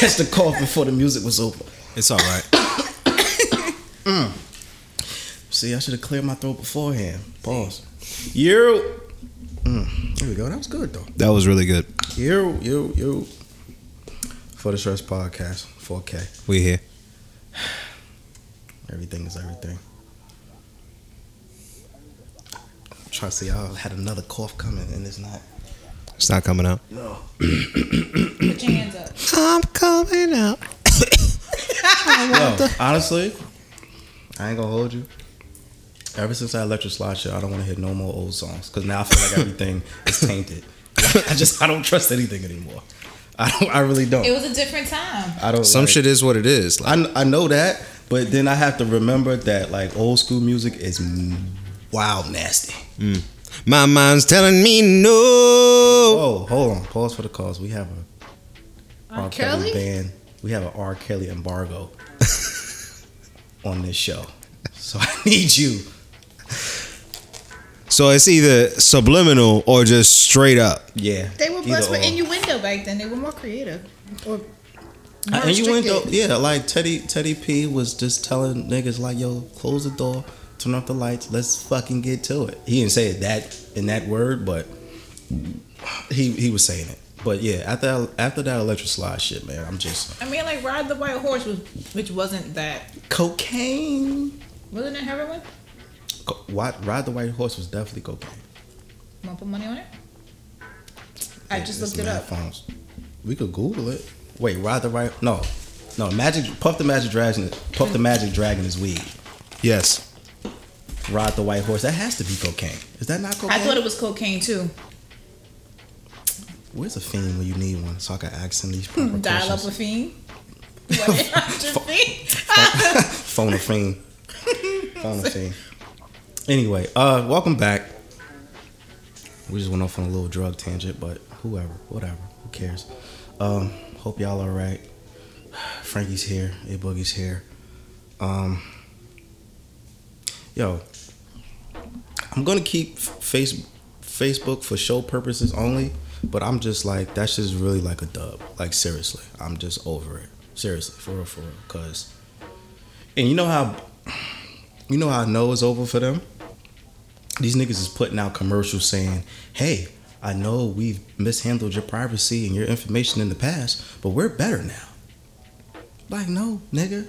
catch the cough before the music was over. It's all right. See, I should have cleared my throat beforehand. Pause. You. Mm, there we go. That was good though. That was really good. You, you, you. For the Stress Podcast, 4K. We here. Everything is everything. I'm trying to see, I had another cough coming and it's not. It's not coming out. No. Put your hands up. I'm coming out. Yo, honestly, I ain't gonna hold you. Ever since that electric slide shit, I don't want to hear no more old songs because now I feel like everything is tainted. I just I don't trust anything anymore. I don't. I really don't. It was a different time. I don't. Some like- shit is what it is. Like, I, I know that, but then I have to remember that like old school music is m- wild nasty. Mm. My mind's telling me no. Oh, hold on. Pause for the cause. We have a R. R. Kelly Kelly? band. We have an R. Kelly embargo on this show. So I need you. So it's either subliminal or just straight up. Yeah. They were blessed with or. innuendo back then. They were more creative. Or more Uh, innuendo, restricted. yeah, like Teddy Teddy P was just telling niggas like, yo, close the door, turn off the lights, let's fucking get to it. He didn't say it that in that word, but he he was saying it. But yeah, after after that electric slide shit, man, I'm just I mean, like Ride the White Horse was, which wasn't that. cocaine. Wasn't it heroin? Co- Ride, Ride the White Horse was definitely cocaine. Want to put money on it? I Yeah, just looked it mad up. Phones. We could Google it. Wait, Ride the Right? No, no. Magic Puff the Magic Dragon. Puff the Magic Dragon is weed. Yes. Ride the White Horse. That has to be cocaine. Is that not cocaine? I thought it was cocaine too. Where's a fiend when you need one? So I can ask him these proper Dial up a questions. eight hundred fiend. Phone a fiend. Phone a fiend. Anyway, uh, welcome back. We just went off on a little drug tangent, but whoever, whatever, who cares? Um, hope y'all are right. Frankie's here, A Boogie's here. Um, yo, I'm gonna keep face Facebook for show purposes only, but I'm just like that's just really like a dub. Like seriously, I'm just over it. Seriously, for real, for real. Cause, and you know how, you know how I know it's over for them. These niggas is putting out commercials saying, "Hey, I know we've mishandled your privacy and your information in the past, but we're better now." Like, no, nigga.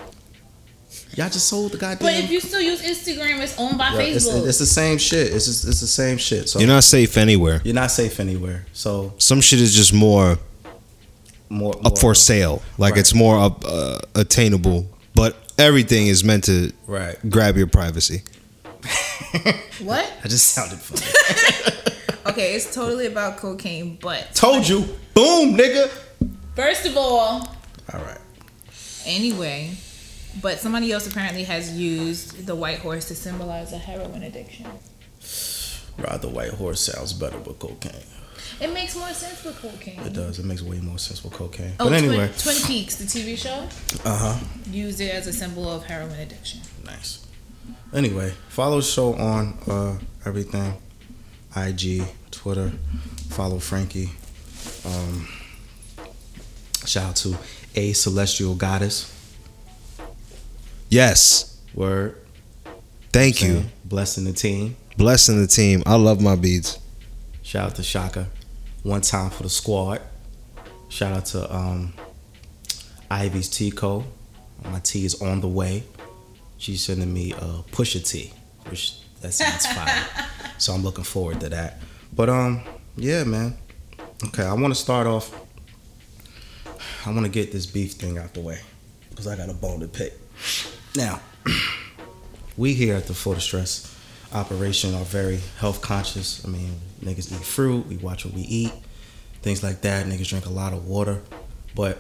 Y'all just sold the goddamn. But if you still use Instagram, it's owned by Yeah, Facebook. it's the same shit. It's just, it's the same shit. So You're not safe anywhere. you're not safe anywhere. So Some shit is just more more, up more- for sale. Like Right. it's more up, uh, attainable. But everything is meant to Right. grab your privacy. what? I just sounded funny. Okay, it's totally about cocaine, but Told you. Boom, nigga. first of all, All right. anyway, but somebody else apparently has used the white horse to symbolize a heroin addiction. Ride the white horse sounds better with cocaine. It makes more sense with cocaine. It does. It makes way more sense with cocaine. Oh, but anyway, Twin, Twin Peaks, the TV show, uh huh. used it as a symbol of heroin addiction. Nice. Anyway, follow the show on uh, everything IG, Twitter. Follow Frankie. Um, shout out to A Celestial Goddess. Yes. Word. Thank you. Blessing the team. Blessing the team. I love my beads. Shout out to Shaka. One time for the squad. Shout out to um, Ivy's Tico. My tea is on the way. She's sending me a Pusha T, which that sounds fire. so I'm looking forward to that. But um, yeah, man. Okay, I want to start off. I want to get this beef thing out the way because I got a bone to pick. Now, we here at the the Stress operation are very health conscious. I mean, niggas eat fruit, we watch what we eat, things like that. Niggas drink a lot of water. But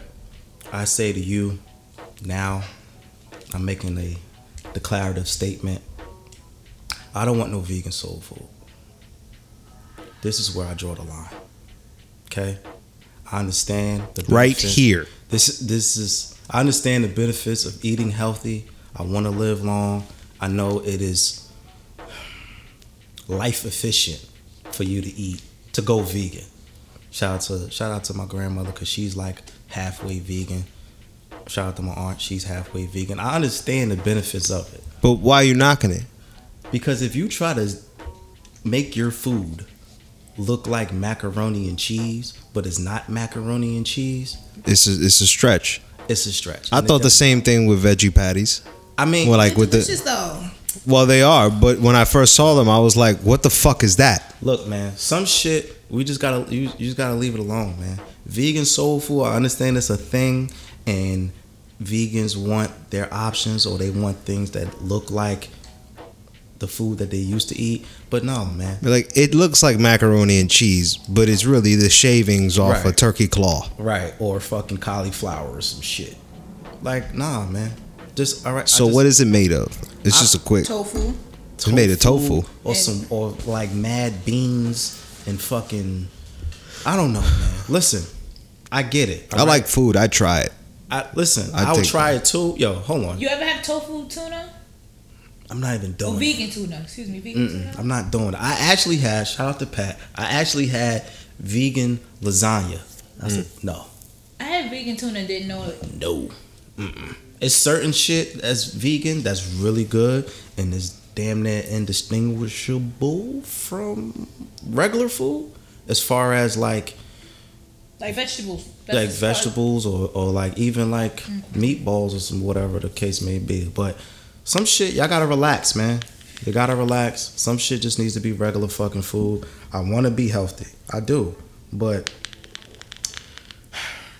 I say to you now, I'm making a declarative statement. I don't want no vegan soul food. This is where I draw the line. Okay? I understand the Right here. This this is I understand the benefits of eating healthy. I want to live long. I know it is life efficient for you to eat to go vegan. Shout out to shout out to my grandmother because she's like halfway vegan. Shout out to my aunt, she's halfway vegan. I understand the benefits of it But why are you knocking it? because if you try to make your food look like macaroni and cheese, but it's not macaroni and cheese, It's a, it's a stretch. it's a stretch. I And thought the same thing with veggie patties. I mean, Well, like with the though. well, they are. But when I first saw them, I was like, "What the fuck is that?" Look, man, some shit we just gotta you, you just gotta leave it alone, man. Vegan soul food, I understand it's a thing, and vegans want their options or they want things that look like the food that they used to eat. But no, man. Like it looks like macaroni and cheese, but it's really the shavings off a turkey claw. Right, or fucking cauliflower or some shit. Like, nah, man. Just all right. So what is it made of? It's just a quick. Tofu. It's made of tofu. or some or like mad beans and fucking. I don't know, man. Listen, I get it. I like food. I try it. I listen. I I, would think- try it too. Yo, hold on. You ever have tofu tuna? I'm not even doing. it. vegan tuna? Excuse me, vegan Mm-mm, tuna. I'm not doing it. I actually had. Shout out to Pat. I actually had vegan lasagna. I said Mm. no. I had vegan tuna and didn't know it. No. Mm-mm. It's certain shit that's vegan that's really good and is damn near indistinguishable from regular food as far as like Like vegetables. That's like as far as- vegetables or, or like even like mm. meatballs or some whatever the case may be. But some shit y'all gotta relax, man. You gotta relax. Some shit just needs to be regular fucking food. I want to be healthy. I do, but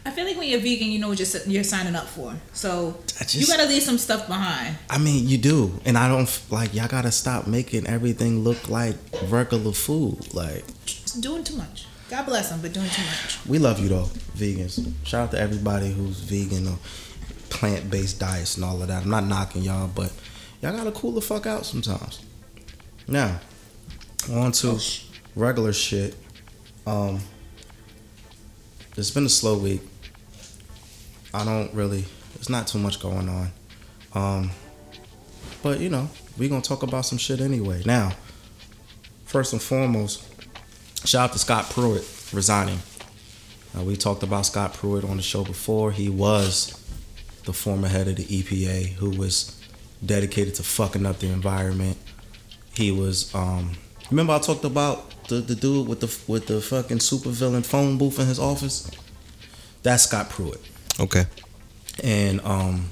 I feel like when you're vegan, you know what you're, you're signing up for. So just- you gotta leave some stuff behind. I mean, you do, and I don't like y'all gotta stop making everything look like regular food. Like It's doing too much. God bless them, but doing too much. we love you though, vegans. Shout out to everybody who's vegan or plant based diets and all of that. I'm not knocking y'all, but y'all gotta cool the fuck out sometimes. Now, on to regular shit. Um, it's been a slow week. I don't really. It's not too much going on. Um, but you know, we gonna talk about some shit anyway. Now, first and foremost, shout out to Scott Pruitt resigning. Uh, we talked about Scott Pruitt on the show before. He was the former head of the EPA who was dedicated to fucking up the environment. He was um remember I talked about the, the dude with the with the fucking supervillain phone booth in his office? That's Scott Pruitt. Okay. And um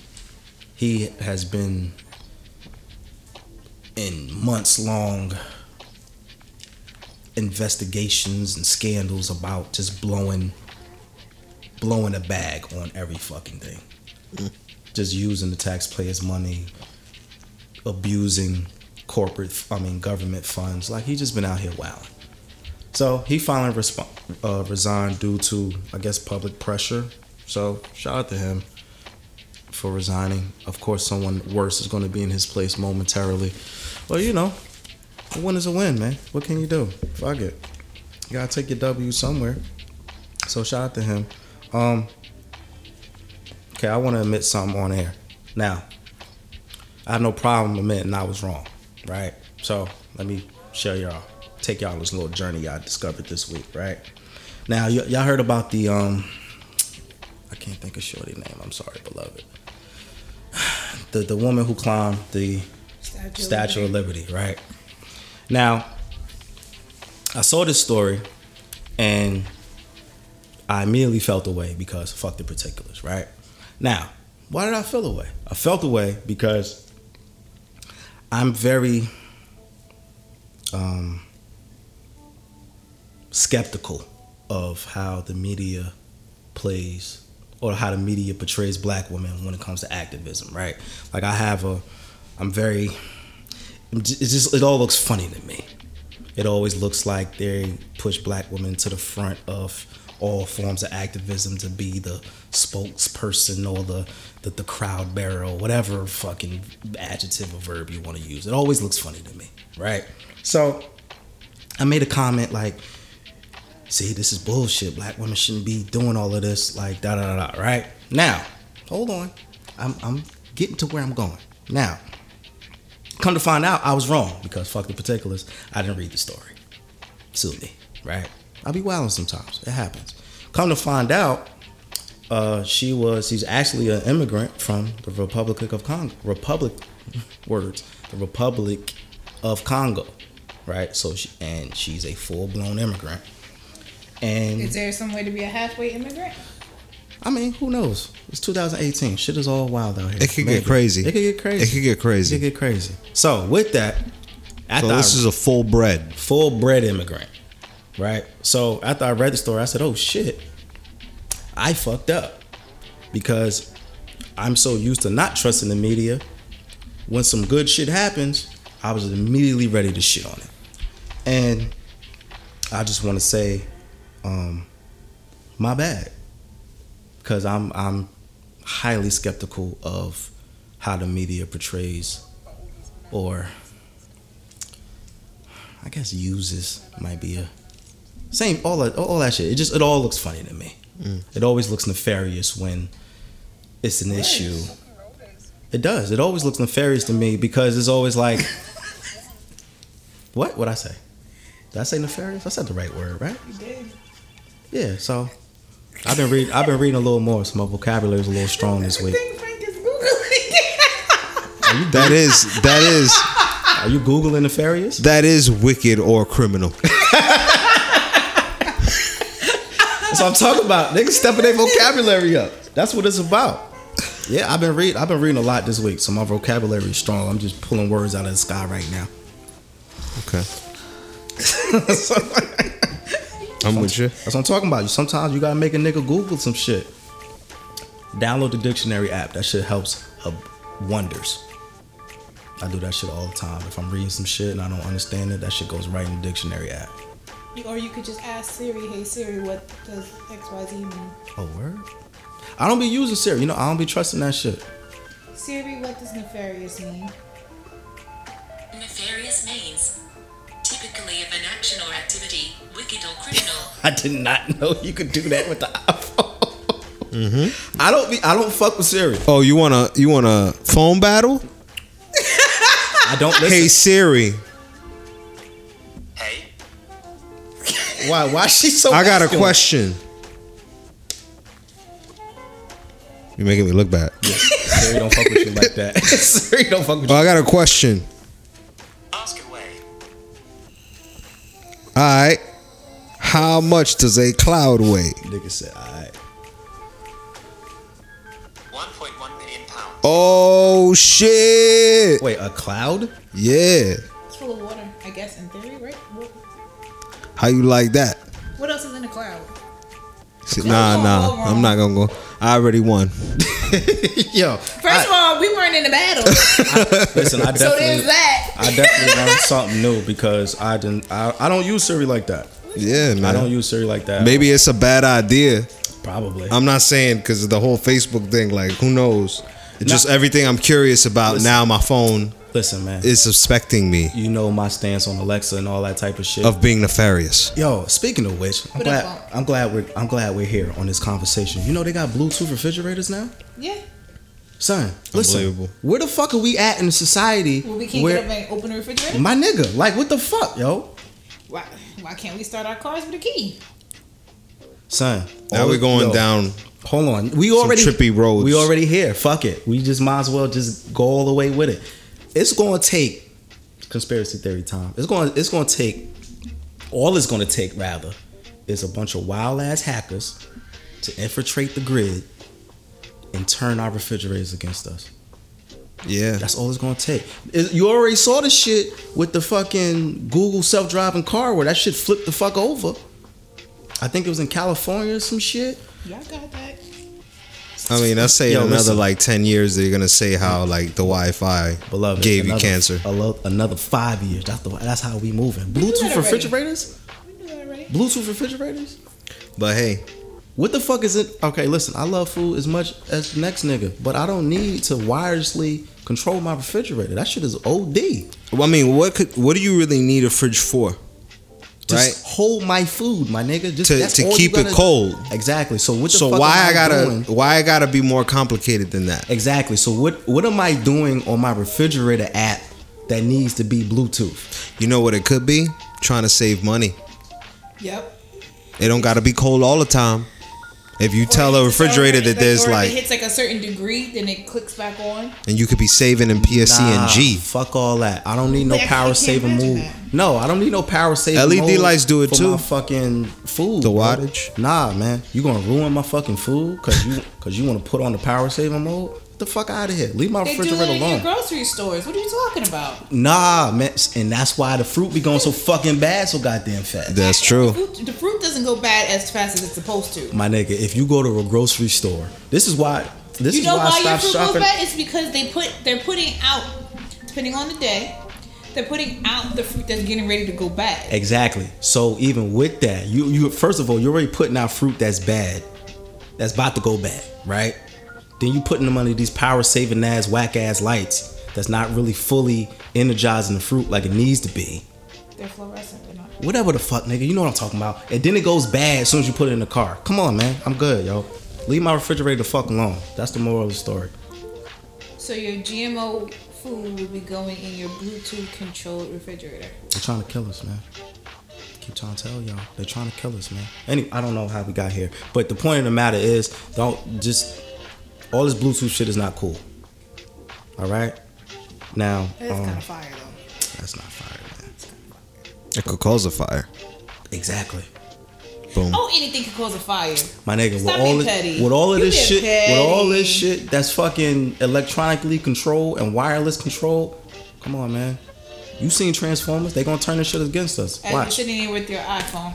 he has been in months long investigations and scandals about just blowing blowing a bag on every fucking thing. Just using the taxpayers' money, abusing corporate, I mean government funds. Like he just been out here wilding. So he finally resp- uh, resigned due to, I guess, public pressure. So shout out to him for resigning. Of course, someone worse is going to be in his place momentarily. Well, you know, a win is a win, man. What can you do? Fuck it. You gotta take your W somewhere. So shout out to him. Um. Okay, I want to admit something on air. Now, I have no problem admitting I was wrong, right? So let me share y'all, take y'all this little journey I discovered this week, right? Now, y- y'all heard about the um, can't think of shorty name. I'm sorry, beloved. The the woman who climbed the Statue. Statue of Liberty, right? Now, I saw this story and I immediately felt away because fuck the particulars, right? Now, why did I feel away? I felt away because I'm very um, skeptical of how the media plays or how the media portrays black women when it comes to activism, right? Like I have a, I'm very, it's just it all looks funny to me. It always looks like they push black women to the front of all forms of activism to be the spokesperson or the the, the crowd bearer or whatever fucking adjective or verb you want to use. It always looks funny to me, right? So I made a comment like see, this is bullshit. Black women shouldn't be doing all of this. Like da da da da. Right now, hold on. I'm I'm getting to where I'm going now. Come to find out, I was wrong because fuck the particulars. I didn't read the story. Sue me, right? I'll be wilding sometimes. It happens. Come to find out, uh, she was she's actually an immigrant from the Republic of Congo. Republic words. The Republic of Congo, right? So she, and she's a full blown immigrant. And Is there some way to be a halfway immigrant? I mean, who knows? It's 2018. Shit is all wild out here. It could get crazy. It could get crazy. It could get crazy. It could get crazy. So with that, after So this I, is a full bred. full bred immigrant, right? So after I read the story, I said, "Oh shit, I fucked up," because I'm so used to not trusting the media. When some good shit happens, I was immediately ready to shit on it, and I just want to say, um, my bad, because I'm I'm highly skeptical of how the media portrays or I guess uses might be a same all that all that shit. It just it all looks funny to me. It always looks nefarious when it's an issue. It does. It always looks nefarious to me because it's always like what? What I say? Did I say nefarious? I said the right word, right? You did. Yeah. So I've been reading. I've been reading a little more. So my vocabulary is a little strong this week. think Frank is googling. Are you That is that is are you googling nefarious? that is wicked or criminal. That's what I'm talking about. Niggas stepping their vocabulary up. That's what it's about. Yeah, I've been reading. I've been reading a lot this week, so my vocabulary is strong. I'm just pulling words out of the sky right now. Okay. I'm with you. That's what I'm talking about. You sometimes you gotta make a nigga Google some shit. Download the dictionary app. That shit helps uh, wonders. I do that shit all the time. If I'm reading some shit and I don't understand it, that shit goes right in the dictionary app. or you could just ask Siri, "Hey Siri, what does X Y Z mean?" Oh word. I don't be using Siri. You know, I don't be trusting that shit. Siri, what does nefarious mean? Nefarious means typically of an action or activity, wicked or criminal. I did not know you could do that with the iPhone. Mm-hmm. I don't be. I don't fuck with Siri. Oh, you want to you want a phone battle? I don't listen. Hey Siri, Hey, why? Why she so? I got a question. You're making me look bad. Siri don't fuck with you like that. Siri don't fuck with Oh, you. I got a question. All right. How much does a cloud weigh? Nigga said, alright. 1.1 million pounds. Oh shit! Wait, a cloud? Yeah. It's full of water, I guess, in theory, right? What, How you like that? what else is in a cloud? See, Nah, nah. Oh, oh, oh. I'm not gonna go. I already won. Yo, First of all, we weren't in the battle, listen, I so there's definitely, that. I definitely learned something new because I didn't. I, I don't use Siri like that. Yeah, man. I don't use Siri like that. Maybe it's a bad idea. probably. I'm not saying because the whole Facebook thing. Like, who knows? It's just everything I'm curious about. Listen. now my phone listen, man. is suspecting me you know my stance on Alexa and all that type of shit. of being nefarious. Yo, speaking of which, I'm Put glad. I'm glad we're. I'm glad we're here on this conversation. You know they got Bluetooth refrigerators now. Yeah. Son, listen. Unbelievable. Where the fuck are we at in a society Well, we can't where get up and open the refrigerator. my nigga, like, what the fuck, yo, Why? Why can't we start our cars with a key? son? Now we're oh, going yo, down. Hold on, we already trippy roads. We already here. Fuck it. We just might as well just go all the way with it. It's going to take conspiracy theory time. It's gonna It's going to take. All it's going to take rather is a bunch of wild ass hackers to infiltrate the grid and turn our refrigerators against us. Yeah. That's all it's gonna take. You already saw the shit with the fucking Google self-driving car where that shit flipped the fuck over. I think it was in California or some shit. Y'all got that? I mean, let's say Yo, in another listen. like ten years they're gonna say how like the Wi-Fi Beloved, gave you cancer. lo- another five years. That's the, that's how we moving. do Bluetooth refrigerators. We knew that already. Bluetooth refrigerators. But hey, What the fuck is it? Okay, listen. I love food as much as the next nigga, but I don't need to wirelessly control my refrigerator. That shit is OD. I mean, what could what do you really need a fridge for? Just hold my food, my nigga. Just To- to keep it cold. Exactly. So what the So why am I gotta doing? why I gotta be more complicated than that? Exactly. So what what am I doing on my refrigerator app that needs to be Bluetooth? You know what it could be? Trying to save money. Yep. It don't gotta be cold all the time. If you tell a refrigerator that there's or like, it hits like a certain degree, then it clicks back on. and you could be saving in PSE Nah, and G. Fuck all that. I don't need no But power saving imagine move. that. No, I don't need no power saving. LED mode lights do it for too. My fucking food. The bro. wattage? Nah, man. You gonna ruin my fucking food because you because you want to put on the power saving mode? Get the fuck out of here. Leave my They do refrigerator it in your alone. grocery stores. What are you talking about? Nah, man. And that's why the fruit be going so fucking bad, so goddamn fast. That's true. Fruit, the fruit doesn't go bad as fast as it's supposed to. My nigga, if you go to a grocery store, this is why. This you is know why, why, I your stopped fruit shopping. goes bad? It's because they put they're putting out, depending on the day, they're putting out the fruit that's getting ready to go bad. Exactly. So even with that, you you first of all, you're already putting out fruit that's bad, that's about to go bad, right? Then you putting them under these power saving ass whack ass lights that's not really fully energizing the fruit like it needs to be. They're fluorescent. They're not. Whatever the fuck, nigga, you know what I'm talking about. And then it goes bad as soon as you put it in the car. Come on, man, I'm good, yo. Leave my refrigerator the fuck alone. That's the moral of the story. So your GMO food will be going in your Bluetooth controlled refrigerator. They're trying to kill us, man. Keep trying to tell y'all. They're trying to kill us, man. Anyway, I don't know how we got here. But the point of the matter is, don't just all this Bluetooth shit is not cool. Alright? Now, That's um, kind of fire though. that's not fire, man. It could cause a fire. Exactly. Boom. Oh, anything can cause a fire. My nigga, with all being this, petty. with all of You this being shit, with all this shit that's fucking electronically controlled and wireless controlled, come on, man. You seen Transformers? They gonna turn this shit against us. As you're sitting here with your iPhone.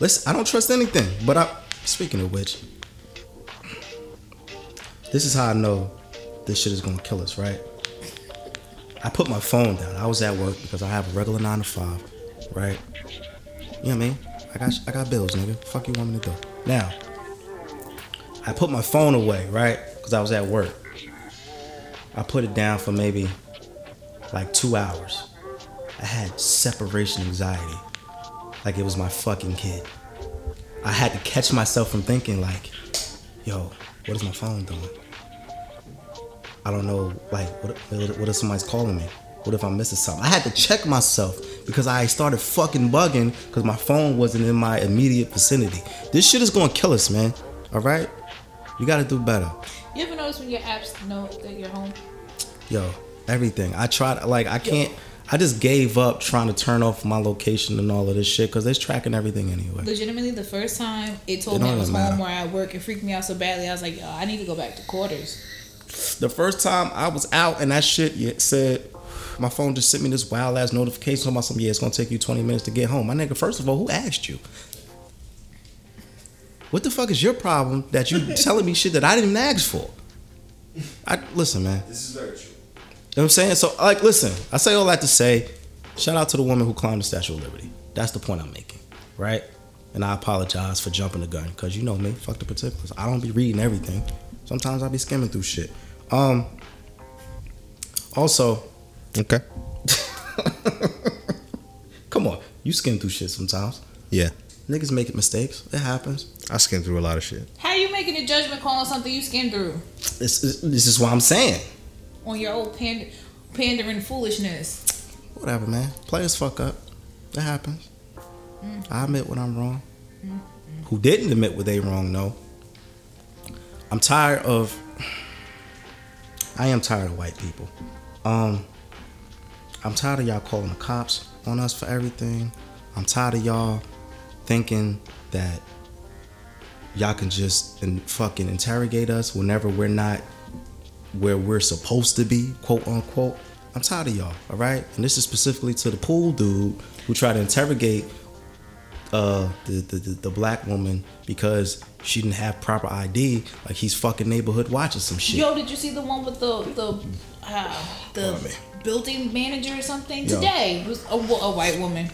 Listen, I don't trust anything. But I, speaking of which, this is how I know this shit is gonna kill us, right? I put my phone down. I was at work because I have a regular nine to five, right? You know what I mean? I got I got bills, nigga. Fuck you want me to do? Now, I put my phone away, right? Because I was at work. I put it down for maybe like two hours. I had separation anxiety like it was my fucking kid. I had to catch myself from thinking like, yo, what is my phone doing? I don't know, like, what, what if somebody's calling me? What if I'm missing something? I had to check myself because I started fucking bugging because my phone wasn't in my immediate vicinity. This shit is gonna kill us, man. All right, you gotta do better. You ever notice when your apps know that you're home? Yo, everything. I tried, like, I can't. I just gave up trying to turn off my location and all of this shit because it's tracking everything anyway. Legitimately, the first time it told It me I don't was even home matter. or at work, it freaked me out so badly. I was like, Yo, I need to go back to quarters. The first time I was out and that shit yeah, said, my phone just sent me this wild ass notification about something. Yeah, it's gonna take you 20 minutes to get home. My nigga, first of all, who asked you? What the fuck is your problem that you telling me shit that I didn't even ask for? I listen, man. This is very true. You know what I'm saying? So, like, listen, I say all that to say, shout out to the woman who climbed the Statue of Liberty. That's the point I'm making, right? And I apologize for jumping the gun, because you know me, fuck the particulars. I don't be reading everything. Sometimes I be skimming through shit. Um. Also, Okay. come on, you skim through shit sometimes. Yeah. Niggas make mistakes. It happens. I skim through a lot of shit. How you making a judgment call on something you skimmed through This, this, this is what I'm saying. On your old pander, pandering foolishness? Whatever, man. Players fuck up. It happens. I admit when I'm wrong. Who didn't admit what they wrong, no. I'm tired of. I am tired of white people. Um, I'm tired of y'all calling the cops on us for everything. I'm tired of y'all thinking that y'all can just and fucking interrogate us whenever we're not where we're supposed to be, quote unquote. I'm tired of y'all, all right? And this is specifically to the pool dude who tried to interrogate uh the, the, the, the black woman because she didn't have proper ID, like he's fucking neighborhood watching some shit. Yo, did you see the one with the the uh, the man? building manager or something Yo. today? It was a, a white woman.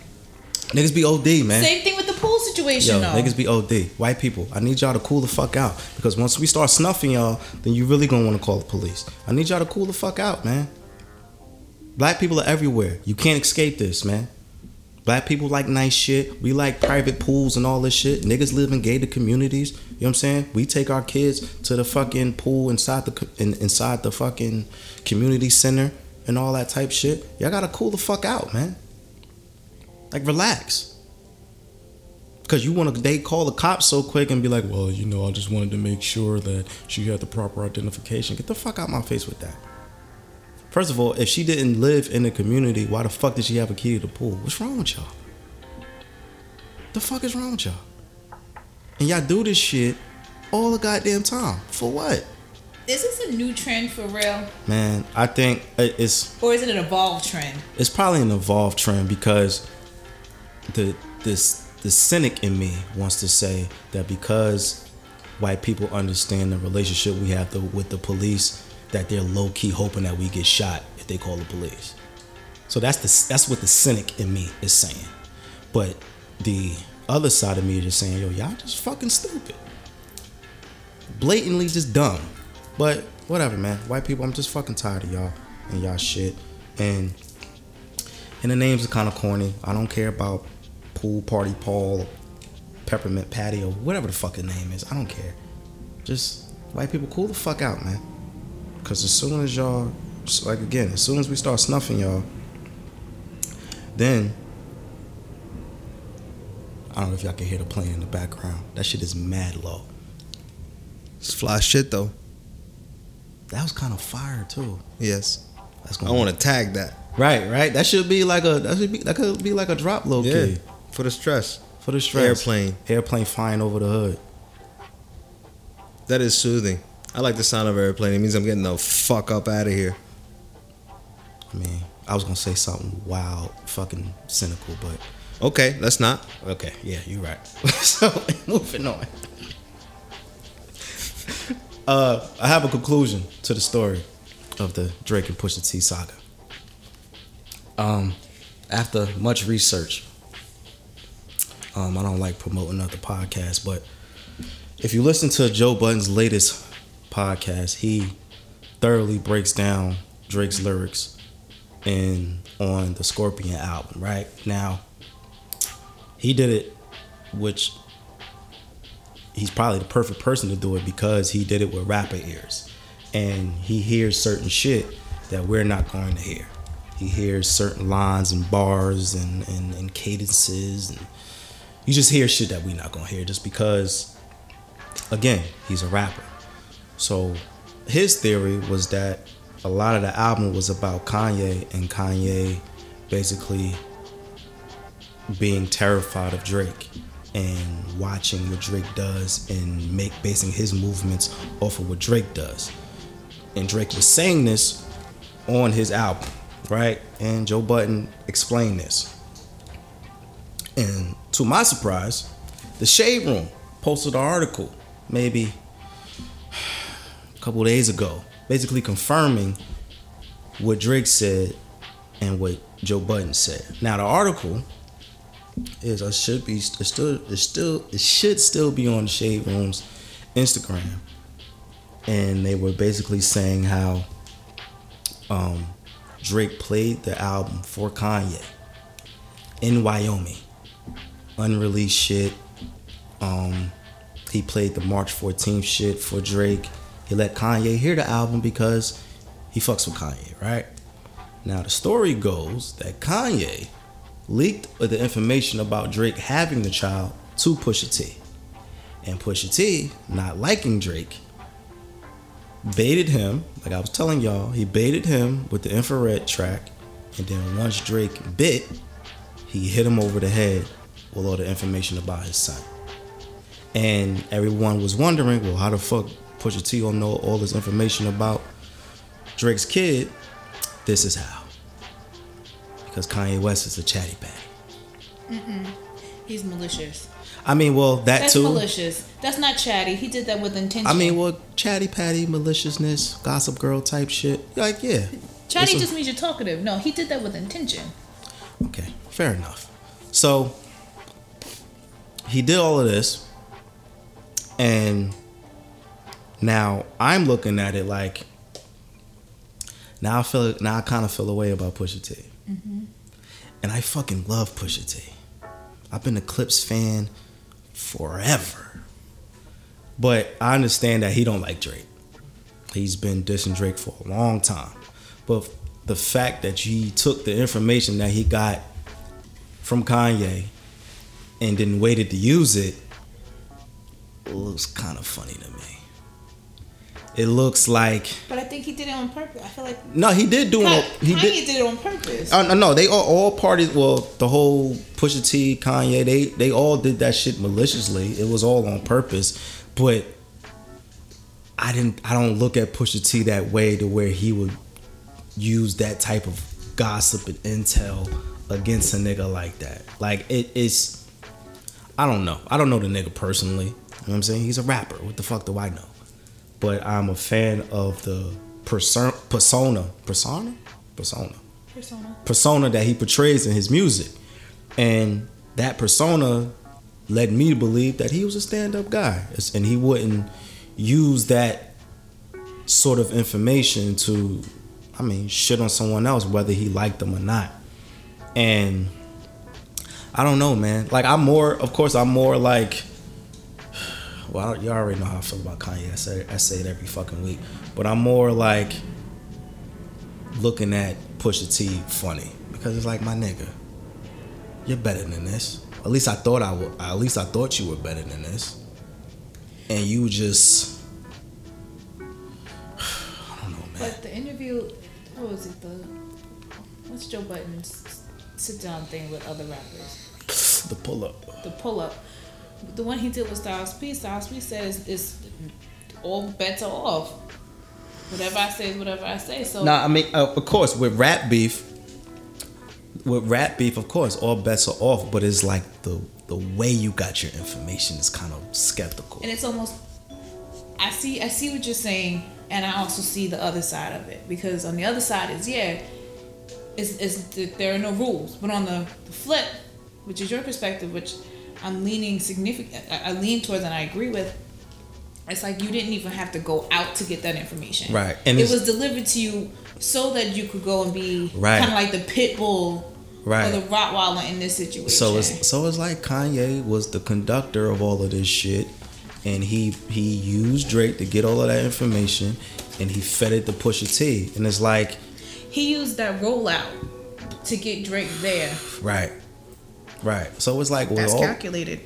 Niggas be OD, man. Same thing with the pool situation Yo, though. niggas be OD. White people, I need y'all to cool the fuck out. Because once we start snuffing y'all, then you really gonna wanna call the police. I need y'all to cool the fuck out, man. Black people are everywhere. You can't escape this, man. Black people like nice shit. We like private pools and all this shit. Niggas live in gated communities. You know what I'm saying? We take our kids to the fucking pool inside the in, inside the fucking community center and all that type shit. Y'all gotta cool the fuck out, man. Like relax. Cause you want to, they call the cops so quick and be like, well, you know, I just wanted to make sure that she had the proper identification. Get the fuck out my face with that. First of all, if she didn't live in the community, why the fuck did she have a key to the pool? What's wrong with y'all? The fuck is wrong with y'all? And y'all do this shit all the goddamn time. For what? Is this a new trend for real, Man, I think it's or is it an evolved trend? it's probably an evolved trend because the this the cynic in me wants to say that because white people understand the relationship we have to, with the police that they're low key hoping that we get shot if they call the police. So that's the that's what the cynic in me is saying. But the other side of me is just saying, yo, y'all just fucking stupid. Blatantly just dumb. But whatever, man. White people, I'm just fucking tired of y'all and y'all shit. And and the names are kind of corny. I don't care about pool party Paul, peppermint patio, whatever the fuck his name is. I don't care. Just white people, cool the fuck out, man. Cause as soon as y'all, like again, as soon as we start snuffing y'all, then I don't know if y'all can hear the plane in the background. That shit is mad low. It's fly shit though. That was kind of fire too. Yes. That's I gonna want to tag that. right, right. That should be like a that should be that could be like a drop low Yeah. key For the stress. for the stress. Airplane. airplane flying over the hood. That is soothing. I like the sound of airplane. It means I'm getting the fuck up out of here. I mean, I was gonna say something wild, fucking cynical, but Okay, let's not. okay, yeah, you're right. so moving on. Uh, I have a conclusion to the story of the Drake and Pusha T saga. Um, after much research, um, I don't like promoting other podcasts, but if you listen to Joe Budden's latest podcast, he thoroughly breaks down Drake's lyrics in on the Scorpion album. Right now, he did it, which he's probably the perfect person to do it because he did it with rapper ears, and he hears certain shit that we're not going to hear. He hears certain lines and bars and, and, and cadences, and you just hear shit that we're not gonna hear just because, again, he's a rapper. So his theory was that a lot of the album was about Kanye and Kanye basically being terrified of Drake and watching what Drake does and make basing his movements off of what Drake does. And Drake was saying this on his album, right? And Joe Budden explained this. And to my surprise, the Shade Room posted an article maybe a couple days ago, basically confirming what Drake said and what Joe Budden said. Now the article is I should be it's still it's still it should still be on the Shade Room's Instagram. And they were basically saying how um, Drake played the album for Kanye in Wyoming. Unreleased shit. Um, he played the March 14th shit for Drake. He let Kanye hear the album because he fucks with Kanye, right? Now the story goes that Kanye leaked the information about Drake having the child to Pusha T. And Pusha T, not liking Drake, baited him, like I was telling y'all, he baited him with the infrared track. And then once Drake bit, he hit him over the head with all the information about his son. And everyone was wondering, well, how the fuck Pusha T gonna know all this information about Drake's kid? This is how. Because Kanye West is a chatty patty. Mm-hmm. He's malicious. I mean, well, that That's too. malicious. That's not chatty. He did that with intention. I mean, well, chatty patty, maliciousness, gossip girl type shit. Like, yeah. chatty a- just means you're talkative. No, he did that with intention. Okay, fair enough. So he did all of this, and now I'm looking at it like now I feel now I kind of feel a way about Pusha T, mm-hmm. and I fucking love Pusha T. I've been a Clipse fan forever. But I understand that he don't like Drake. He's been dissing Drake for a long time. But the fact that he took the information that he got from Kanye and then waited to use it looks kind of funny to me. It looks like But I think he did it on purpose. I feel like no, he did do it. Kanye He did. did it on purpose. Uh, no, they all, all parties. Well, the whole Pusha T, Kanye, they they all did that shit maliciously. It was all on purpose, but I didn't. I don't look at Pusha T that way to where he would use that type of gossip and intel against a nigga like that. Like it is. I don't know. I don't know the nigga personally. You know what I'm saying? He's a rapper. What the fuck do I know? But I'm a fan of the perso- persona, persona, persona Persona. persona that he portrays in his music. And that persona led me to believe that he was a stand up guy. And he wouldn't use that sort of information to, I mean, shit on someone else, whether he liked them or not. And I don't know, man. Like, I'm more, of course, I'm more like, well, you already know how I feel about Kanye. I say, I say it every fucking week. But I'm more like, looking at Pusha T funny because it's like my nigga, you're better than this. At least I thought I would. At least I thought you were better than this, and you just, I don't know, man. But the interview, what was it? The what's Joe Budden's sit down thing with other rappers? The pull up. The pull up. The one he did with Styles P. Styles P says it's all bets are off. Whatever I say is whatever I say. So Now, I mean, uh, of course, with rap beef, with rap beef, of course, all bets are off. But it's like the the way you got your information is kind of skeptical. and it's almost I see I see what you're saying and I also see the other side of it because on the other side is yeah it's, that there are no rules but on the, the flip which is your perspective which I'm leaning significant I, lean towards and I agree with it's like you didn't even have to go out to get that information. Right, and it was delivered to you so that you could go and be Right. kind of like the pit bull Right. or the Rottweiler in this situation. So it's so it's like Kanye was the conductor of all of this shit, and he he used Drake to get all of that information, and he fed it to Pusha T, and it's like he used that rollout to get Drake there. Right, right. So it's like That's well, all, calculated.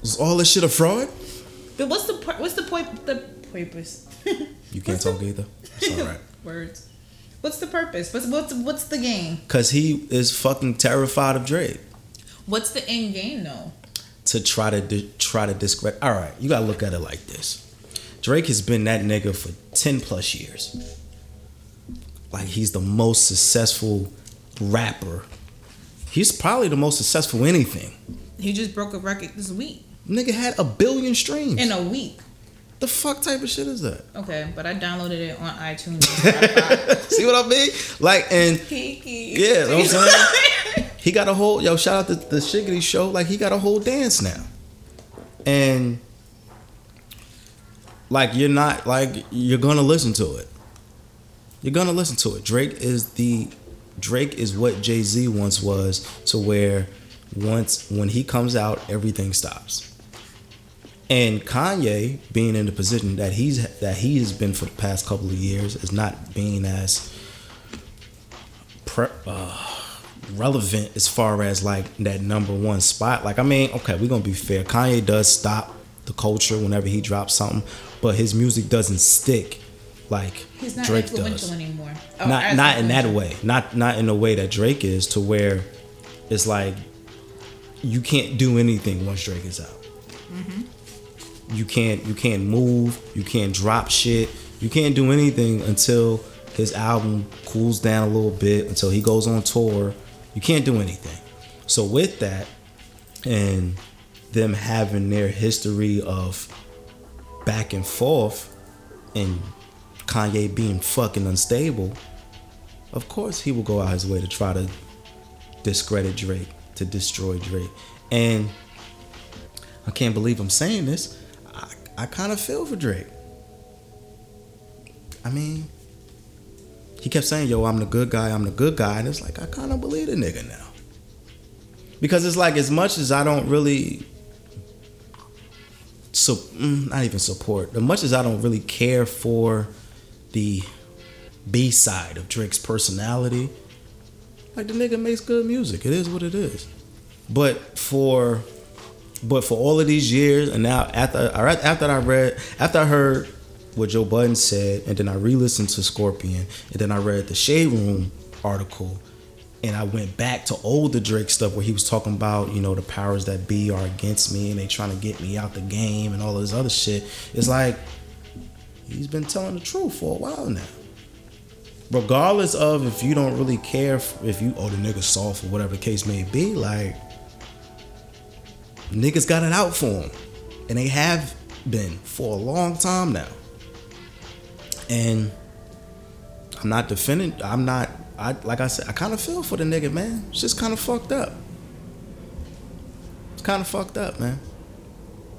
was all this shit a fraud? But what's the po- what's the point? The purpose. You can't talk either. It's all right. Words. What's the purpose? What's what's what's the game? Cause he is fucking terrified of Drake What's the end game though? to try to di- try to discredit. All right, you gotta look at it like this. Drake has been that nigga for ten plus years. Like he's the most successful rapper. He's probably the most successful anything. He just broke a record this week. Nigga had a billion streams. In a week. the fuck type of shit is that? Okay, but I downloaded it on iTunes. See what I mean? Like, and Kiki. Yeah, know what I'm saying? he got a whole yo shout out to the Shiggity show. Like he got a whole dance now, and like you're not like you're gonna listen to it. You're gonna listen to it. Drake is the Drake is what Jay Z once was, to where once when he comes out, everything stops. And Kanye being in the position that he's that he has been for the past couple of years is not being as pre- uh, relevant as far as like that number one spot. Like, I mean, okay, we're gonna be fair. Kanye does stop the culture whenever he drops something, but his music doesn't stick like He's not Drake influential does. anymore. Oh, Not not in that way. Not not in the way that Drake is, to where it's like you can't do anything once Drake is out. Mm-hmm. You can't you can't move. You can't drop shit. You can't do anything until his album cools down a little bit. Until he goes on tour. You can't do anything. So with that, and them having their history of back and forth, and Kanye being fucking unstable, of course he will go out his way to try to discredit Drake, to destroy Drake. And I can't believe I'm saying this. I, I kind of feel for Drake. I mean, he kept saying, yo, I'm the good guy, I'm the good guy. And it's like, I kind of believe the nigga now. because it's like as much as I don't really so mm, not even support as much as I don't really care for the B side of Drake's personality. Like the nigga makes good music. It is what it is. But for but for all of these years and now after after I read after I heard what Joe Budden said and then I re-listened to Scorpion and then I read the Shade Room article and I went back to older Drake stuff where he was talking about, you know, the powers that be are against me and they trying to get me out the game and all this other shit. It's like he's been telling the truth for a while now. Regardless of if you don't really care if, you oh the nigga soft or whatever the case may be, like niggas got it out for him. And they have been for a long time now. And I'm not defending I'm not I like I said, I kind of feel for the nigga, man. It's just kind of fucked up. It's kind of fucked up, man.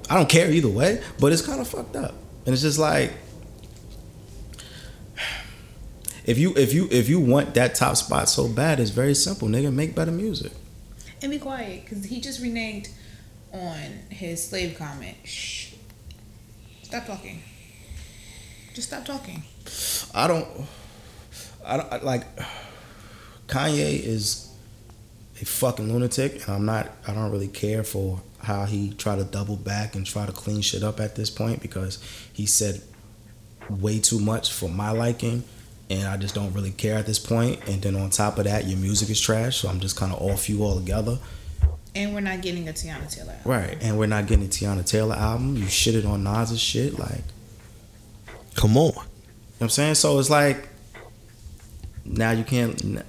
I don't care either way, but it's kind of fucked up, and it's just like if you if you if you want that top spot so bad, it's very simple, nigga. Make better music. And be quiet, because he just reneged on his slave comment. Shh. Stop talking. Just stop talking. I don't. I don't like. Kanye is a fucking lunatic, and I'm not. I don't really care for how he tried to double back and try to clean shit up at this point because he said way too much for my liking, and I just don't really care at this point. And then on top of that, your music is trash, so I'm just kind of off you altogether. And we're not getting a Teyana Taylor album. Right, and we're not getting a Teyana Taylor album. You shitted on Nas's shit, like. Come on. You know what I'm saying? So it's like now you can't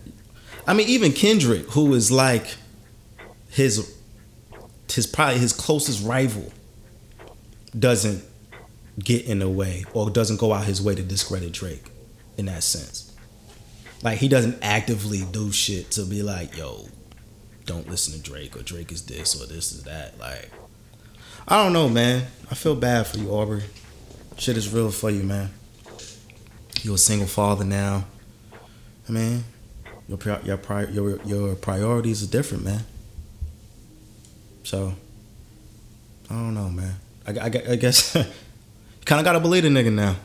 I mean, even Kendrick, who is like his his probably his closest rival, doesn't get in the way or doesn't go out his way to discredit Drake in that sense. Like he doesn't actively do shit to be like, yo, don't listen to Drake or Drake is this or this is that. Like, I don't know, man. I feel bad for you, Aubrey. Shit is real for you, man. You're a single father now. I mean, your your your your priorities are different, man. So I don't know, man. I, I, I guess you kind of gotta believe the nigga now.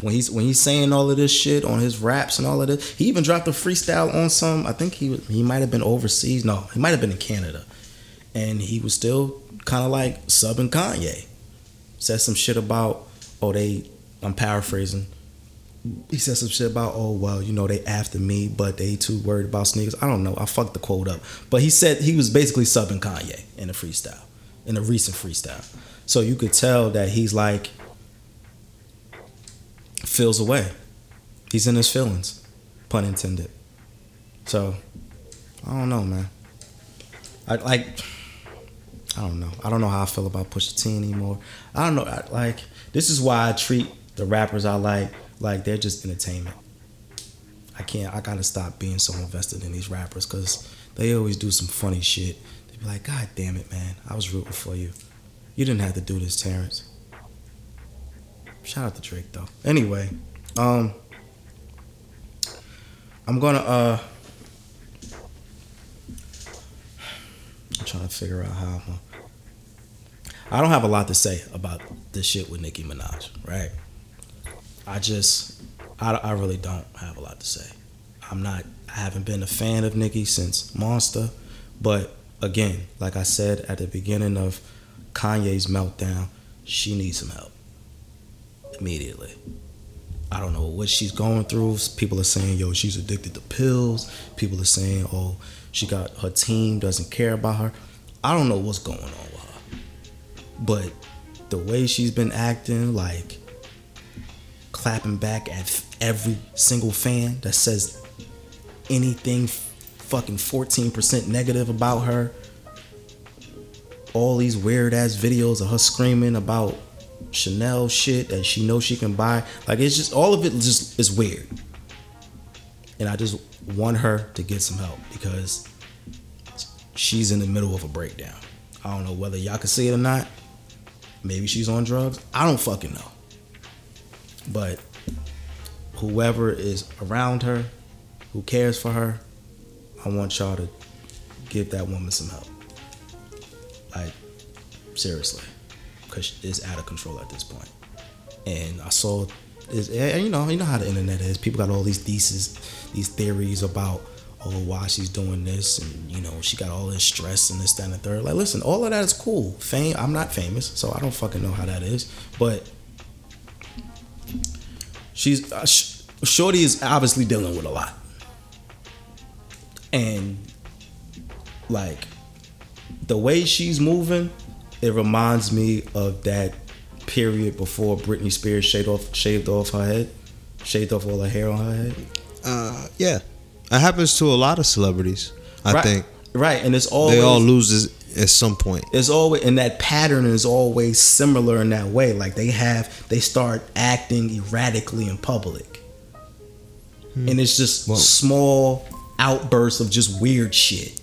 When he's when he's saying all of this shit on his raps and all of this, he even dropped a freestyle on some. I think he he might have been overseas. No, he might have been in Canada, and he was still kind of like subbing Kanye. Said some shit about oh they. I'm paraphrasing he said some shit about oh well you know they after me but they too worried about sneakers i don't know i fucked the quote up but he said he was basically subbing kanye in a freestyle in a recent freestyle so you could tell that he's like feels away he's in his feelings pun intended so i don't know man i like i don't know i don't know how i feel about Pusha T anymore i don't know I, like this is why i treat the rappers i like like they're just entertainment. I can't. I gotta stop being so invested in these rappers because they always do some funny shit. They be like, God damn it, man! I was rooting for you. You didn't have to do this, Terrence. Shout out to Drake though. Anyway, um, I'm gonna uh, I'm trying to figure out how I'm. I don't have a lot to say about this shit with Nicki Minaj, right? I just, I, I really don't have a lot to say. I'm not, I haven't been a fan of Nicki since Monster, but again, like I said at the beginning of Kanye's meltdown, she needs some help immediately. I don't know what she's going through. People are saying, yo, she's addicted to pills. People are saying, oh, she got her team doesn't care about her. I don't know what's going on with her. But the way she's been acting, like clapping back at every single fan that says anything fucking 14% negative about her. All these weird ass videos of her screaming about Chanel shit that she knows she can buy. Like it's just all of it just is weird. And I just want her to get some help because she's in the middle of a breakdown. I don't know whether y'all can see it or not. Maybe she's on drugs. I don't fucking know. But whoever is around her, who cares for her, I want y'all to give that woman some help. Like seriously, because it's out of control at this point. And I saw, and you know, you know how the internet is. People got all these theses, these theories about oh why she's doing this, and you know she got all this stress and this, that, and the third. Like, listen, all of that is cool. Fame. I'm not famous, so I don't fucking know how that is. But she's uh, sh- Shorty is obviously dealing with a lot, and like the way she's moving, it reminds me of that period before Britney Spears shaved off shaved off her head, shaved off all her hair on her head. Uh, yeah, it happens to a lot of celebrities. I right, think right, and it's always they all lose at some point. it's always and that pattern is always similar in that way. Like they have they start acting erratically in public, and it's just Hmm. Small outbursts of just weird shit.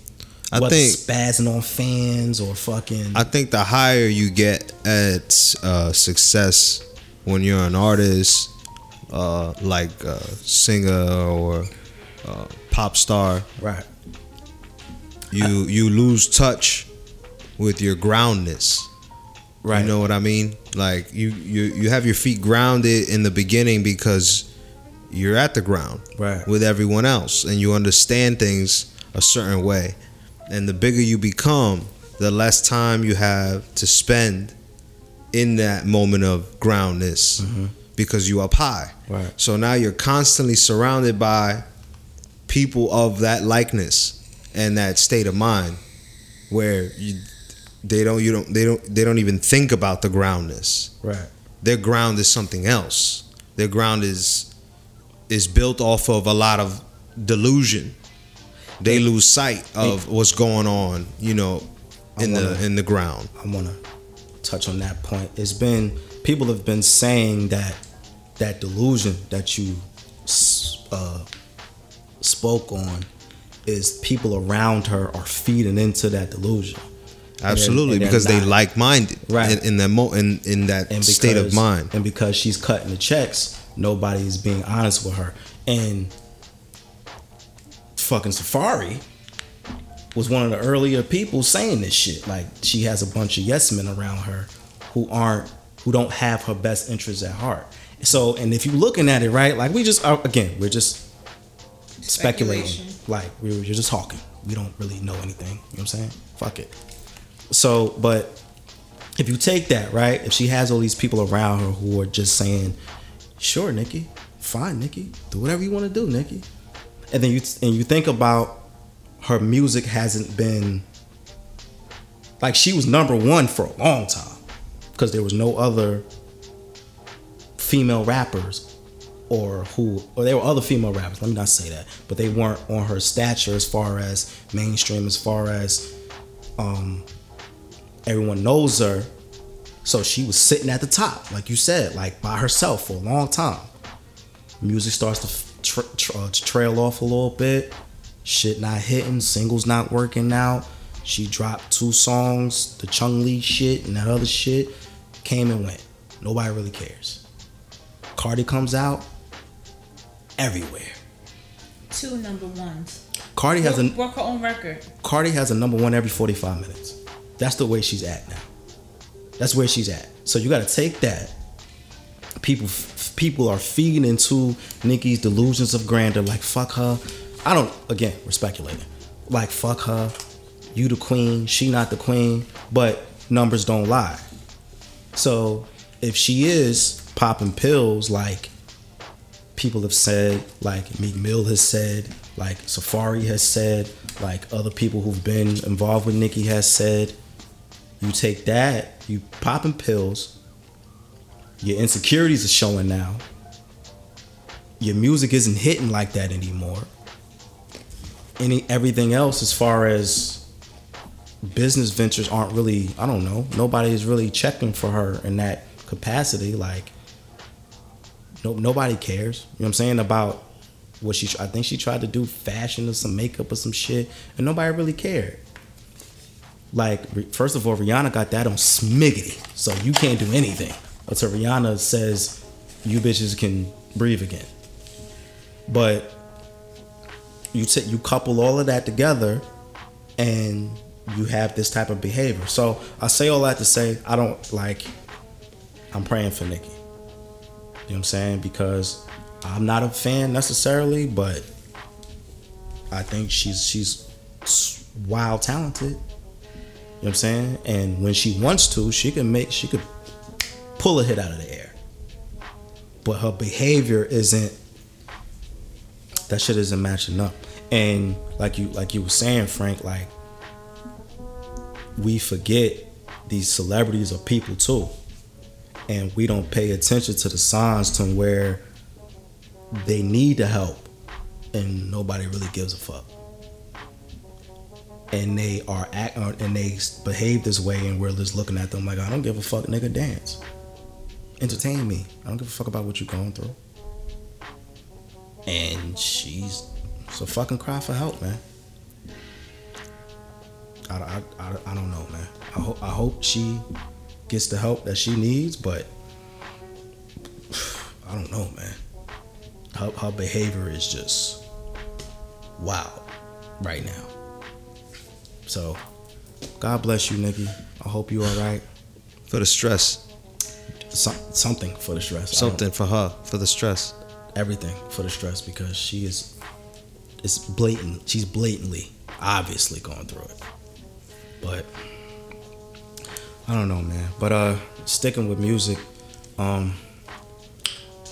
I Whether think spazzing on fans or fucking. I think the higher you get at uh, success when you're an artist, uh, like a singer or uh, pop star, right. you you lose touch with your groundness. Right. You know what I mean? Like you you you have your feet grounded in the beginning because you're at the ground Right. with everyone else and you understand things a certain way. And the bigger you become, the less time you have to spend in that moment of groundness mm-hmm. because you up high. Right. So now you're constantly surrounded by people of that likeness and that state of mind where you they don't you don't they don't they don't even think about the groundness. Right. Their ground is something else. Their ground is is built off of a lot of delusion. They lose sight of what's going on, you know, in the wanna- in the ground. I want to touch on that point. It's been people have been saying that that delusion that you uh, spoke on is people around her are feeding into that delusion. Absolutely, and then because they not- like minded Right. in, in that mo- in, in that and state of mind. And because she's cutting the checks, nobody's being honest with her. And fucking Safaree was one of the earlier people saying this shit. Like she has a bunch of yes men around her who aren't who don't have her best interests at heart. So and if you're looking at it right, like we just uh, again we're just speculating. Like we were just talking. We don't really know anything. You know what I'm saying? Fuck it. So, but if you take that right, if she has all these people around her who are just saying, "Sure, Nicki, fine, Nicki, do whatever you want to do, Nicki," and then you and you think about her music hasn't been like she was number one for a long time because there was no other female rappers or who or there were other female rappers let me not say that but they weren't on her stature as far as mainstream as far as um everyone knows her. So she was sitting at the top like you said like by herself for a long time. Music starts to tra- tra- uh, to trail off a little bit shit not hitting singles not working out she dropped two songs the Chun-Li shit and that other shit came and went nobody really cares cardi comes out everywhere Two number ones. cardi has a broke her own record. Cardi has a number one every 45 minutes. That's the way she's at now. That's where she's at. So you got to take that. People, people are feeding into Nicki's delusions of grandeur. Like fuck her. I don't. Again, we're speculating. Like fuck her. You the queen. She not the queen. But numbers don't lie. So if she is popping pills, like people have said, like Meek Mill has said, like Safaree has said, like other people who've been involved with Nicki has said, you take that, you popping pills, your insecurities are showing now. Your music isn't hitting like that anymore. Any everything else as far as business ventures aren't really, I don't know, nobody is really checking for her in that capacity. Like no, nobody cares. You know what I'm saying about what she. I think she tried to do fashion or some makeup or some shit, and nobody really cared. Like first of all, Rihanna got that on Smiggity, so you can't do anything until Rihanna says you bitches can breathe again. But you take you couple all of that together, and you have this type of behavior. So I say all that to say I don't like. I'm praying for Nicki. You know what I'm saying? Because I'm not a fan necessarily, but I think she's she's wild talented. You know what I'm saying? And when she wants to, she can make she could pull a hit out of the air. But her behavior isn't that shit isn't matching up. And like you like you were saying, Frank, like we forget these celebrities are people too. And we don't pay attention to the signs to where they need the help and nobody really gives a fuck. And they are act and they behave this way and we're just looking at them like I don't give a fuck nigga dance. Entertain me. I don't give a fuck about what you're going through. And she's so fucking cry for help, man. I, I, I, I don't know, man. I hope I hope she gets the help that she needs, but I don't know, man. Her, her behavior is just wow right now. So, God bless you, Nicki. I hope you are all right. For the stress. Some, something for the stress. Something for her. For the stress. everything for the stress because she is it's blatant she's blatantly obviously going through it but i don't know man but uh sticking with music um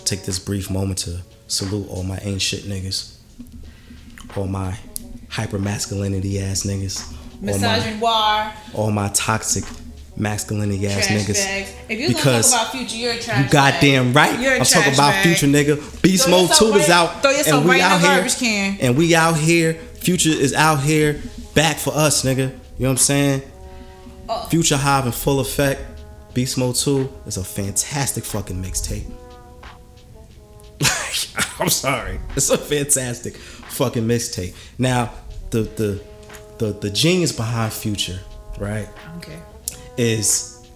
take this brief moment to salute all my ain't shit niggas all my hyper masculinity ass niggas all my, all my toxic masculinity ass trash niggas bags. If you gonna because talk about future, you're a trash you goddamn right. You're a I'm talking about bag. future nigga. Beast Mode yourself 2 is out. throw yourself and we right in out here. can. And we out here. Future is out here back for us, nigga. You know what I'm saying? Oh. Future Hive in full effect. Beast Mode 2 is a fantastic fucking mixtape. I'm sorry. It's a fantastic fucking mixtape. Now, the the the the genius behind Future, right? Okay. Is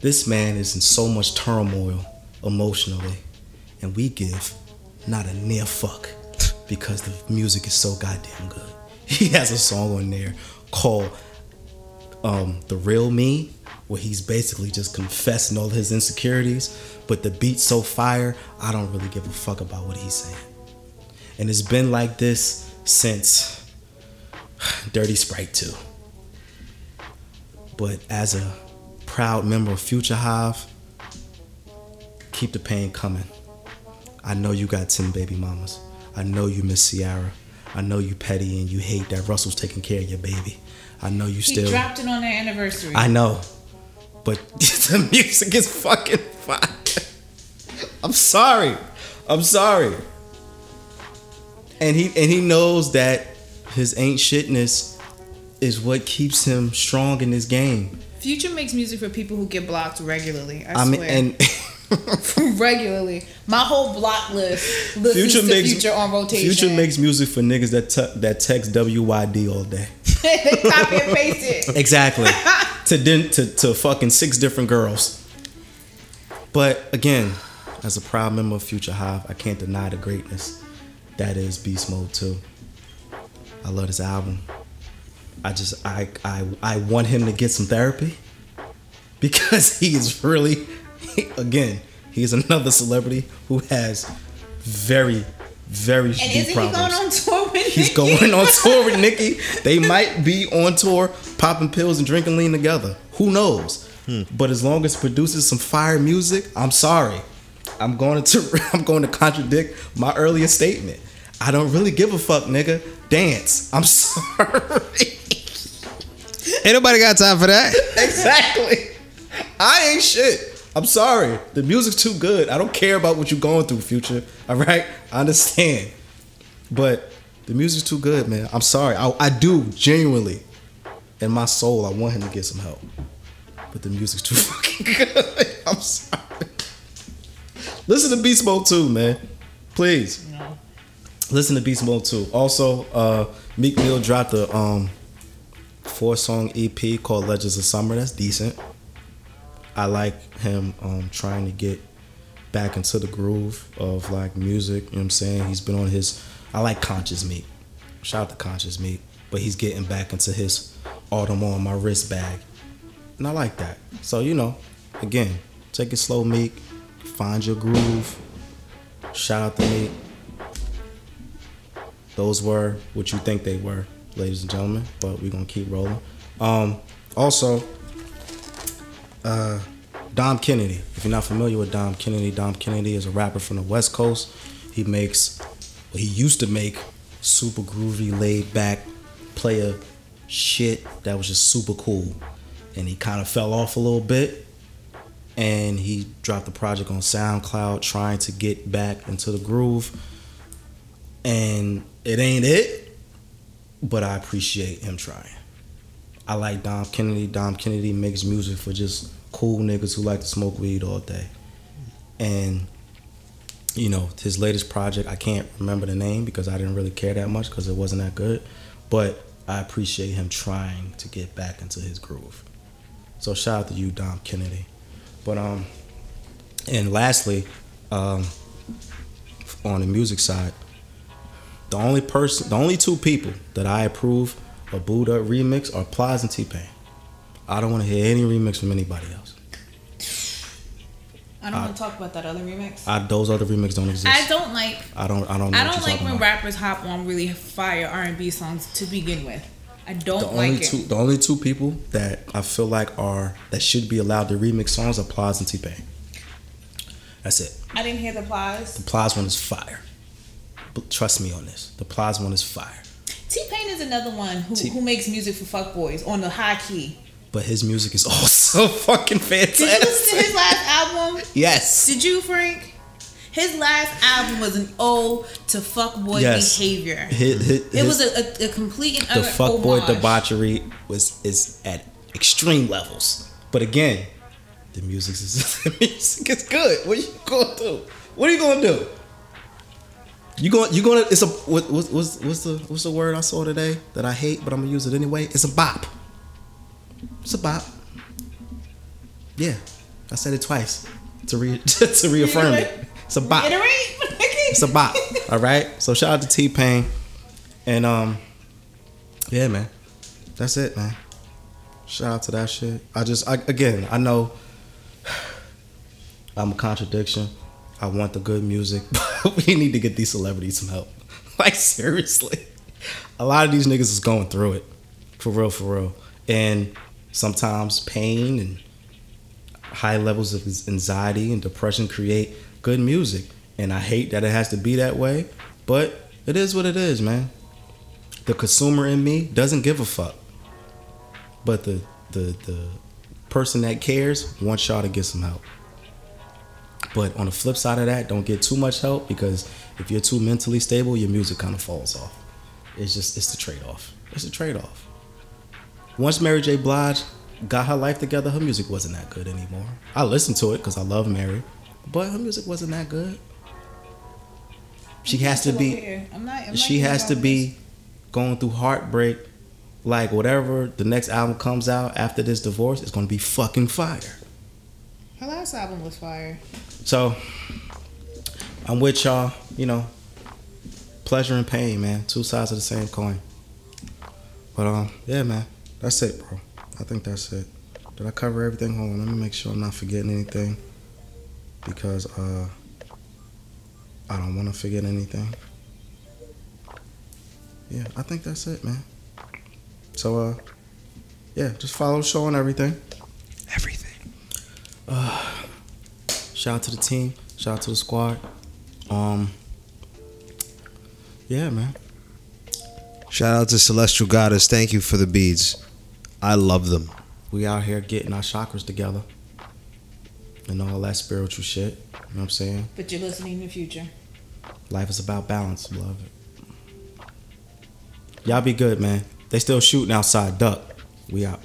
this man is in so much turmoil emotionally, and we give not a near fuck because the music is so goddamn good. He has a song on there called um, "The Real Me," where he's basically just confessing all his insecurities, but the beat's so fire, I don't really give a fuck about what he's saying. And it's been like this since Dirty Sprite 2. But as a proud member of Future Hive, keep the pain coming. I know you got 10 baby mamas. I know you miss Ciara. I know you petty and you hate that Russell's taking care of your baby. I know you He still. dropped it on their anniversary. I know. But the music is fucking fire. I'm sorry. I'm sorry. And he and he knows that his ain't shitness is what keeps him strong in this game. Future makes music for people who get blocked regularly. I, I mean swear. and regularly. My whole block list listens Future to makes Future on rotation. Future makes music for niggas that te- that text WYD all day. they copy and paste it. Exactly. to then to, to fucking six different girls. But again, as a proud member of Future Hive, I can't deny the greatness that is Beast Mode 2. I love this album. I just I I I want him to get some therapy because he is really again, he's another celebrity who has very very And deep isn't he problems. going on tour with He's Nicki? going on tour with Nicki. They might be on tour, popping pills and drinking lean together. Who knows? Hmm. But as long as it produces some fire music, I'm sorry. I'm going to I'm going to contradict my earlier statement. I don't really give a fuck, nigga. Dance. I'm sorry. Ain't nobody got time for that. exactly. I ain't shit. I'm sorry. The music's too good. I don't care about what you're going through, future. All right? I understand. But the music's too good, man. I'm sorry. I, I do genuinely, in my soul, I want him to get some help. But the music's too fucking good. I'm sorry. Listen to Beast Mode 2, man. Please. Listen to Beast Mode 2. Also, uh, Meek Mill dropped a um, four song EP called Legends of Summer. That's decent. I like him um, trying to get back into the groove of like music. You know what I'm saying? He's been on his. I like Conscious Meek. Shout out to Conscious Meek. But he's getting back into his them on my wrist bag. And I like that. So, you know, again, take it slow, Meek. Find your groove. Shout out to Meek. Those were what you think they were, ladies and gentlemen. But we're gonna keep rolling. Um, also, uh, Dom Kennedy. If you're not familiar with Dom Kennedy, Dom Kennedy is a rapper from the West Coast. He makes, well, he used to make super groovy, laid back, player shit that was just super cool. And he kind of fell off a little bit. And he dropped the project on SoundCloud trying to get back into the groove. And it ain't it, but I appreciate him trying. I like Dom Kennedy. Dom Kennedy makes music for just cool niggas who like to smoke weed all day. And you know, his latest project, I can't remember the name because I didn't really care that much because it wasn't that good. But I appreciate him trying to get back into his groove. So shout out to you, Dom Kennedy. But um, and lastly, um, on the music side, the only person, the only two people that I approve a Boo'd Up remix are Plies and T Pain. I don't want to hear any remix from anybody else. I don't want to talk about that other remix. I, those other remixes don't exist. I don't like. I don't. I don't. I don't like when about. rappers hop on really fire R and B songs to begin with. I don't The like only it. two, the only two people that I feel like are that should be allowed to remix songs are Plies and T Pain. That's it. I didn't hear the plies. The Plies one is fire. But trust me on this. The Plies one is fire. T Pain is another one who, T- who makes music for fuckboys on the high key. But his music is also fucking fantastic. Did you listen to his last album? Yes. Did you, Frank? His last album was an ode to fuckboy Yes. behavior. His, his, It was a, a, a complete and the utter fuckboy homage. debauchery was is at extreme levels. But again, the music is the music is good. What are you gonna do? What are you gonna do? You going you gonna it's a what, what's what's what's the what's the word I saw today that I hate but I'm gonna use it anyway? It's a bop. It's a bop. Yeah, I said it twice to re to reaffirm it. It's a bop. It's a bop. All right. So shout out to T Pain, and um, yeah, man, that's it, man. Shout out to that shit. I just, I, again, I know I'm a contradiction. I want the good music, but we need to get these celebrities some help. Like seriously, a lot of these niggas is going through it, for real, for real, and sometimes pain and high levels of anxiety and depression create good music. And I hate that it has to be that way, but it is what it is, man. The consumer in me doesn't give a fuck. But the the the person that cares wants y'all to get some help. But on the flip side of that, don't get too much help because if you're too mentally stable, your music kind of falls off. It's just it's the trade-off. It's a trade-off. Once Mary J. Blige got her life together, her music wasn't that good anymore. I listened to it because I love Mary, but her music wasn't that good. She has to be I'm not, I'm not she has to be going through heartbreak like whatever the next album comes out after this divorce is going to be fucking fire. Her last album was fire. so i'm with y'all you know pleasure and pain man. Two sides of the same coin. But um yeah man. That's it bro. I think that's it. Did i cover everything? Hold on. Let me make sure i'm not forgetting anything. Because uh i don't want to forget anything. Yeah i think that's it man. So uh yeah just follow the show and everything. Everything. shout out to the team. Shout out to the squad. Um yeah man. Shout out to Celestial Goddess. Thank you for the beads. I love them. we out here getting our chakras together and all that spiritual shit. You know what i'm saying? But you're listening in the future. life is about balance beloved. Y'all be good man. They still shooting outside. Duck. We out